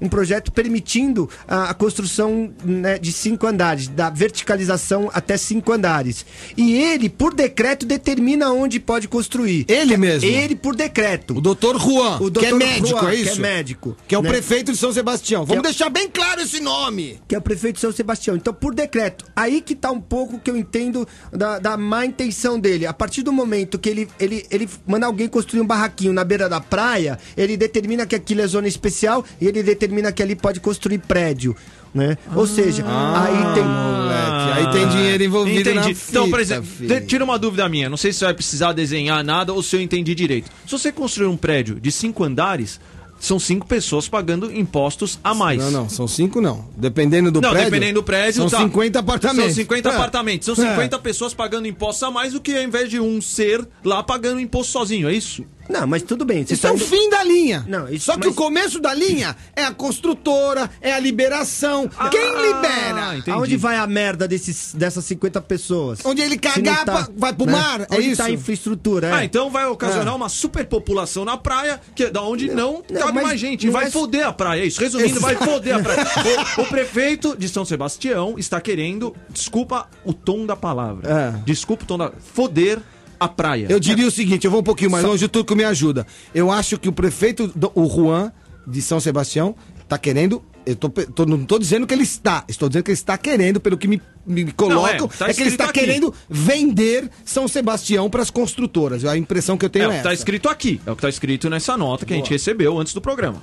um projeto permitindo a, a construção né, de cinco andares, da verticalização até cinco andares. E ele, por decreto, determina onde pode construir. Ele mesmo? Ele, por decreto. O doutor Juan, O que é doutor médico, Juan, é que isso? é médico, Que é o né? prefeito de São Sebastião. Vamos Que é deixar bem claro esse nome. que é o prefeito de São Sebastião. Então, por decreto, aí que tá um pouco que eu entendo da, da má intenção dele. A partir do momento que ele, ele, ele manda alguém construir um barraquinho na beira da praia, ele determina que aquilo é zona especial e ele determina que ali pode construir prédio. Né? Ou seja, aí tem. Moleque, aí tem dinheiro envolvido na Entendi. então, por fita, exemplo, filho. tira uma dúvida minha. Não sei se você vai precisar desenhar nada ou se eu entendi direito. Se você construir um prédio de cinco andares, são cinco pessoas pagando impostos a mais. Não, não, são cinco não. Dependendo do Não, prédio. dependendo do prédio, São tá. 50 apartamentos. São 50 É. apartamentos. São 50 pessoas pagando impostos a mais do que ao invés de um ser lá pagando imposto sozinho, é isso? Não, mas tudo bem. Isso é o indo- fim da linha. Não, isso- Só que mas- o começo da linha é a construtora, é a liberação. Quem libera? Ah, entendi. Aonde vai a merda desses, dessas 50 pessoas? Onde ele cagar, tá, vai pro mar? É Onde isso? tá a infraestrutura? é. Ah, então vai ocasionar É. uma superpopulação na praia, que é da onde não, não, cabe mas mais gente. Vai é- foder a praia, é isso. Resumindo, vai foder a praia. (laughs) O, o prefeito de São Sebastião está querendo, desculpa o tom da palavra, É. desculpa o tom da... Foder a praia. Eu diria o seguinte, eu vou um pouquinho mais longe, o Turco me ajuda. Eu acho que o prefeito, do- o Juan, de São Sebastião, tá querendo. Eu tô, tô- não tô dizendo que ele está, estou dizendo que ele está querendo, pelo que me, me colocam, tá é, que ele está aqui. querendo vender São Sebastião para as construtoras. A impressão que eu É tenho o é, que tá essa. escrito aqui. É o que tá escrito nessa nota que a gente recebeu antes do programa.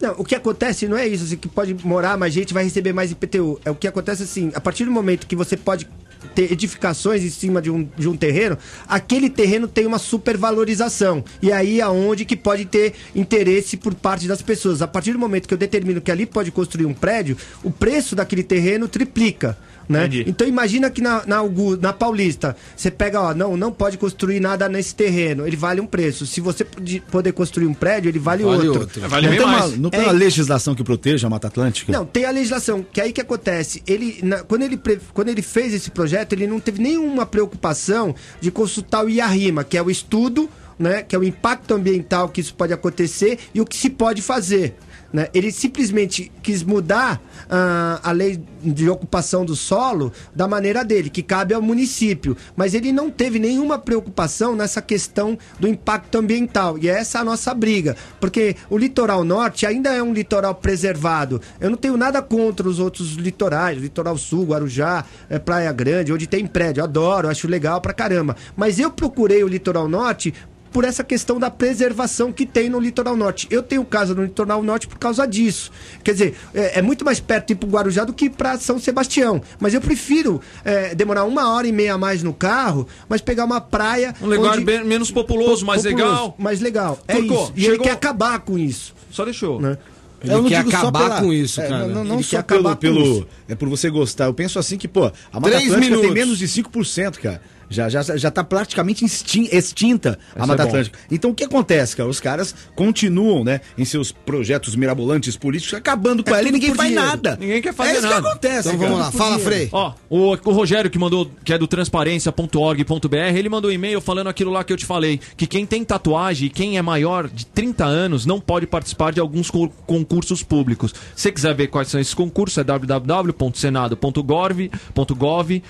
Não, o que acontece não é isso, assim, que pode morar mais gente, vai receber mais IPTU. É o que acontece assim, a partir do momento que você pode edificações em cima de um, de um terreno, aquele terreno tem uma supervalorização. E aí aonde que pode ter interesse por parte das pessoas. A partir do momento que eu determino que ali pode construir um prédio, o preço daquele terreno triplica. Né? Entendi. Então imagina que na, na, na Paulista, você pega, ó, não, não pode construir nada nesse terreno, ele vale um preço. Se você pode- poder construir um prédio, ele vale, Vale outro. outro. Vale não bem tem, uma, mais. não tem É- uma legislação que proteja a Mata Atlântica? Não, tem a legislação, que aí que acontece. Ele, na- quando, ele, pre- quando ele fez esse projeto, ele não teve nenhuma preocupação de consultar o IARIMA, que é o estudo, né, que é o impacto ambiental que isso pode acontecer e o que se pode fazer. Né? Ele simplesmente quis mudar ah, a lei de ocupação do solo da maneira dele, que cabe ao município. Mas ele não teve nenhuma preocupação nessa questão do impacto ambiental. E essa é a nossa briga. Porque o litoral norte ainda é um litoral preservado. Eu não tenho nada contra os outros litorais, litoral sul, Guarujá, eh, Praia Grande, onde tem prédio. Adoro, acho legal pra caramba. Mas eu procurei o litoral norte por essa questão da preservação que tem no litoral norte. Eu tenho casa no litoral norte por causa disso. Quer dizer, é, é muito mais perto de ir pro Guarujá do que para São Sebastião. Mas eu prefiro é, demorar uma hora e meia a mais no carro, mas pegar uma praia. Um lugar onde- bem- menos populoso, mais populoso, legal. Mais legal. É Turco, isso. E ele chegou- quer acabar com isso. Só deixou. Né? Ele Eu não quer acabar pela- com isso, é, cara. Não, não Ele só quer pelo, pelo é por você gostar. Eu penso assim que, pô, a Mata Três Atlântica minutos. tem menos de 5%, cara. Já, já, já tá praticamente extin- extinta a Essa Mata é. Atlântica. Então o que acontece, cara? Os caras continuam, né, em seus projetos mirabolantes políticos, acabando com É ela e ninguém faz dinheiro. nada. Ninguém quer fazer é isso nada. que acontece, Então cara. vamos lá, fala, Frei. Ó, o, o Rogério que mandou, que é do transparência.org.br, ele mandou um e-mail falando aquilo lá que eu te falei, que quem tem tatuagem e quem é maior de 30 anos não pode participar de alguns co- concursos públicos. Se você quiser ver quais são esses concursos, é www.senado.gov, .gov,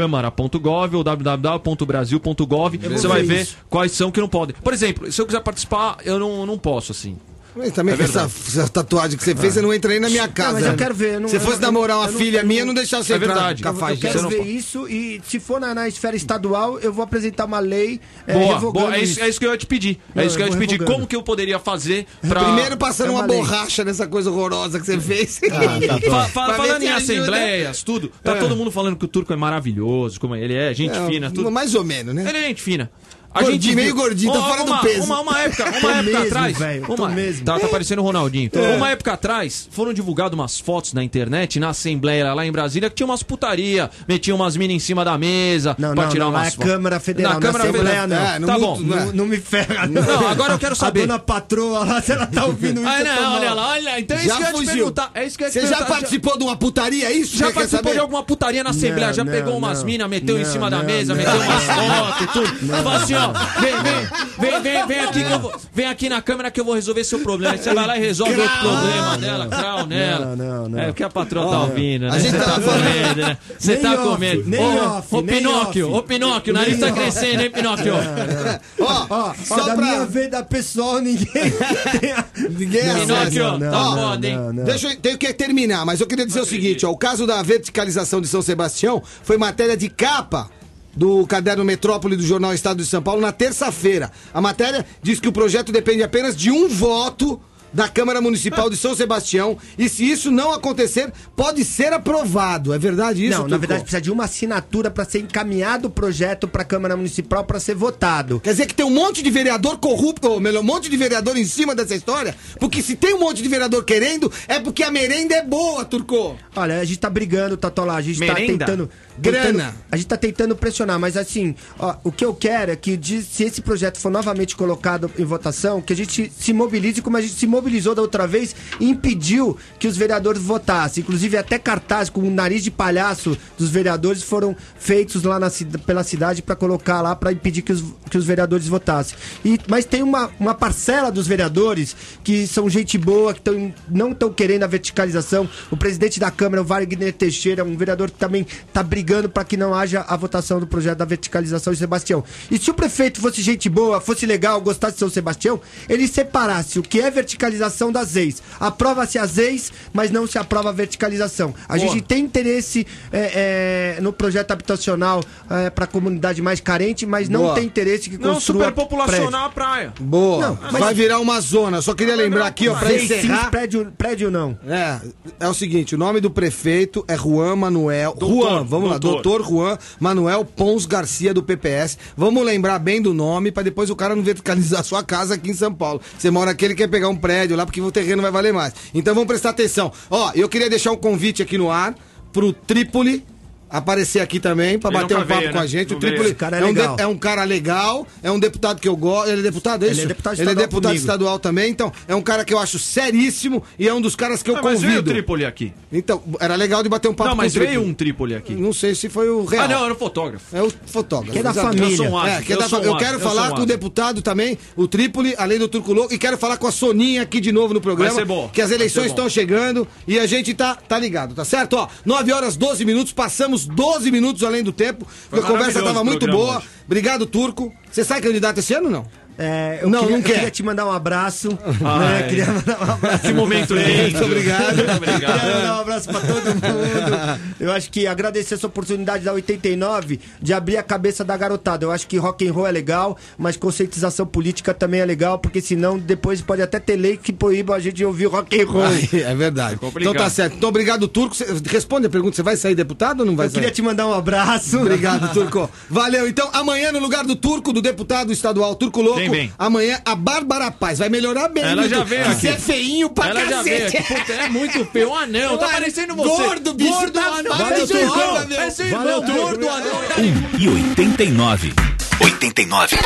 www.câmara.gov ou www.brasil.gov. Você vai ver quais são que não podem. Por exemplo, se eu quiser participar, eu não, não posso, assim. Mas também É com essa, essa tatuagem que você fez, você não entra nem na minha casa. mas eu né? quero ver, eu não- Se eu fosse não- namorar uma eu não- filha eu não- minha, não deixava você É entrar verdade. Eu quero Você não ver pode. isso e se for na, na esfera estadual, eu vou apresentar uma lei é, Boa, revogando boa, é isso, é isso que eu ia te pedir. Não, é isso que eu ia eu te pedir. Como que eu poderia fazer pra. Primeiro passando É uma uma borracha nessa coisa horrorosa que você fez. (laughs) Fa- fa- Pra ver falando em assembleias, tudo. Tá É. todo mundo falando que o turco é maravilhoso, como ele é, gente É, fina, tudo. Mais ou menos, né? Ele é gente fina. A Gordinho, gente meio gordinho, tá fora do uma, peso. Uma, uma época, uma época mesmo, atrás. tô uma, mesmo. Tá, tá parecendo o Ronaldinho. É. Uma época atrás, foram divulgadas umas fotos na internet, na Assembleia lá em Brasília, que tinha umas putaria, metiam umas minas em cima da mesa Não, pra não, tirar não, umas é fotos. Câmara Federal, Na na Câmara Assembleia Federal. não. É, no tá bom. não. Não, não me ferra, não. Não, agora eu quero saber. A dona patroa lá, se ela tá ouvindo (laughs) isso. Ah, eu tô não, olha lá, olha. Então é isso Já que eu ia te perguntar. É isso que eu ia te Você já participou de uma putaria, é isso? Já participou de alguma putaria na Assembleia, Não, já não, pegou umas não. minas, meteu em Não, cima da não, mesa, não. meteu umas fotos e tudo. Ó, vem, vem, vem, vem, vem aqui que eu vou, vem aqui na câmera que eu vou resolver seu problema. Aí você vai lá e resolve outro problema dela, crau nela. não, não. É o que a patroa tá ouvindo, né? a gente Você tá tá com medo, né? Você tá com medo. Ô, Pinóquio, ô, Pinóquio, o nariz tá crescendo, hein, Pinóquio? Ó, Ó, só da pra... minha vida pessoal, ninguém (laughs) Ninguém Não. Pinóquio, não, não, tá não, foda, hein? não, não. Deixa eu, tenho que terminar, mas eu queria dizer o seguinte, ó, o caso da verticalização de São Sebastião foi matéria de capa do caderno Metrópole do jornal Estado de São Paulo na terça-feira. A matéria diz que o projeto depende apenas de um voto da Câmara Municipal de São Sebastião e se isso não acontecer, pode ser aprovado. É verdade isso, não, na Turco? verdade precisa de uma assinatura pra ser encaminhado o projeto pra Câmara Municipal pra ser votado. Quer dizer que tem um monte de vereador corrupto, ou melhor, um monte de vereador em cima dessa história? Porque se tem um monte de vereador querendo, é porque a merenda é boa, Turco. Olha, a gente tá brigando, Tatola, a gente Merenda? tá tentando, Grana. tentando- A gente tá tentando pressionar, mas assim, ó, o que eu quero é que se esse projeto for novamente colocado em votação, que a gente se mobilize como a gente se mobilizou da outra vez e impediu que os vereadores votassem. Inclusive até cartazes com o nariz de palhaço dos vereadores foram feitos lá na, pela cidade pra colocar lá pra impedir que os, que os vereadores votassem. E, mas tem uma, uma parcela dos vereadores que são gente boa, que tão, não estão querendo a verticalização. O presidente da Câmara, o Wagner Teixeira, um vereador que também está brigando para que não haja a votação do projeto da verticalização de Sebastião. E se o prefeito fosse gente boa, fosse legal, gostasse de São Sebastião, ele separasse o que é verticalização das ex. Aprova-se as ex, mas não se aprova a verticalização. A gente tem interesse é, é, no projeto habitacional para a comunidade mais carente, mas não Boa. tem interesse que Não construa superpopulacionar a praia. Boa. Não, mas- Vai virar uma zona. Só queria lembrar aqui, ó. Seis, encerrar. sim, prédio, prédio não. É, é o seguinte, o nome do prefeito é Juan Manuel. Juan, vamos lá, doutor. doutor Juan Manuel Pons Garcia do PPS. Vamos lembrar bem do nome pra depois o cara não verticalizar a sua casa aqui em São Paulo. Você mora aqui, ele quer pegar um prédio lá porque o terreno vai valer mais. Então vamos prestar atenção. Ó, eu queria deixar um convite aqui no ar pro Trípoli aparecer aqui também pra Ele bater um nunca papo veio, com né? a gente. Não o Trípoli veio. Esse cara é um legal. é um cara legal, é um deputado que eu gosto. Ele é deputado, é Ele isso? é deputado Ele é estadual deputado estadual também, então é um cara que eu acho seríssimo e é um dos caras que eu Ah, mas veio o convido. Trípoli aqui. Então, era legal de bater um papo Não, com mas o Trípoli. veio um Trípoli aqui. Não sei se foi o real. Ah, não, era o fotógrafo. É o fotógrafo. Que é da família. Eu sou um É, que é da eu fa- um eu quero eu sou falar um com o deputado também, o Trípoli, além do Turco Louco, e quero falar com a Soninha aqui de novo no programa. Vai ser bom. Que as eleições estão chegando e a gente tá, tá ligado, tá certo? Ó, 9 horas 12 minutos, passamos 12 minutos além do tempo. Foi a conversa maravilhoso tava o muito boa. hoje. Obrigado, Turco. Você sai candidato esse ano ou não? É, eu Não, queria, não eu quer. queria te mandar um abraço. (laughs) Ai. né? Queria mandar um abraço. Que momento lindo. Muito obrigado. Muito Queria obrigado. mandar um abraço pra todo mundo. Eu acho que agradecer essa oportunidade da 89 de abrir a cabeça da garotada. Eu acho que rock and roll é legal, mas conscientização política também é legal, porque senão depois pode até ter lei que proíba a gente de ouvir rock and roll. É verdade. complicado. Então tá certo. Então obrigado, Turco. Cê- Responde a pergunta, você vai sair deputado ou não vai Eu sair? queria te mandar um abraço. Obrigado, Turco. Valeu. Então, amanhã, no lugar do Turco, do deputado estadual Turco Louco, vem? amanhã a Bárbara Paz. Vai melhorar bem. Ela viu, já veio Que aqui. Você é feinho pra Ela já veio cacete. aqui. Puta, é muito feio. Um anão. Tá parecendo você. gordo, bicho, Gordo, tá anão. É seu Turco. irmão. É seu irmão. Valeu. Gordo, anão. e 89. 89.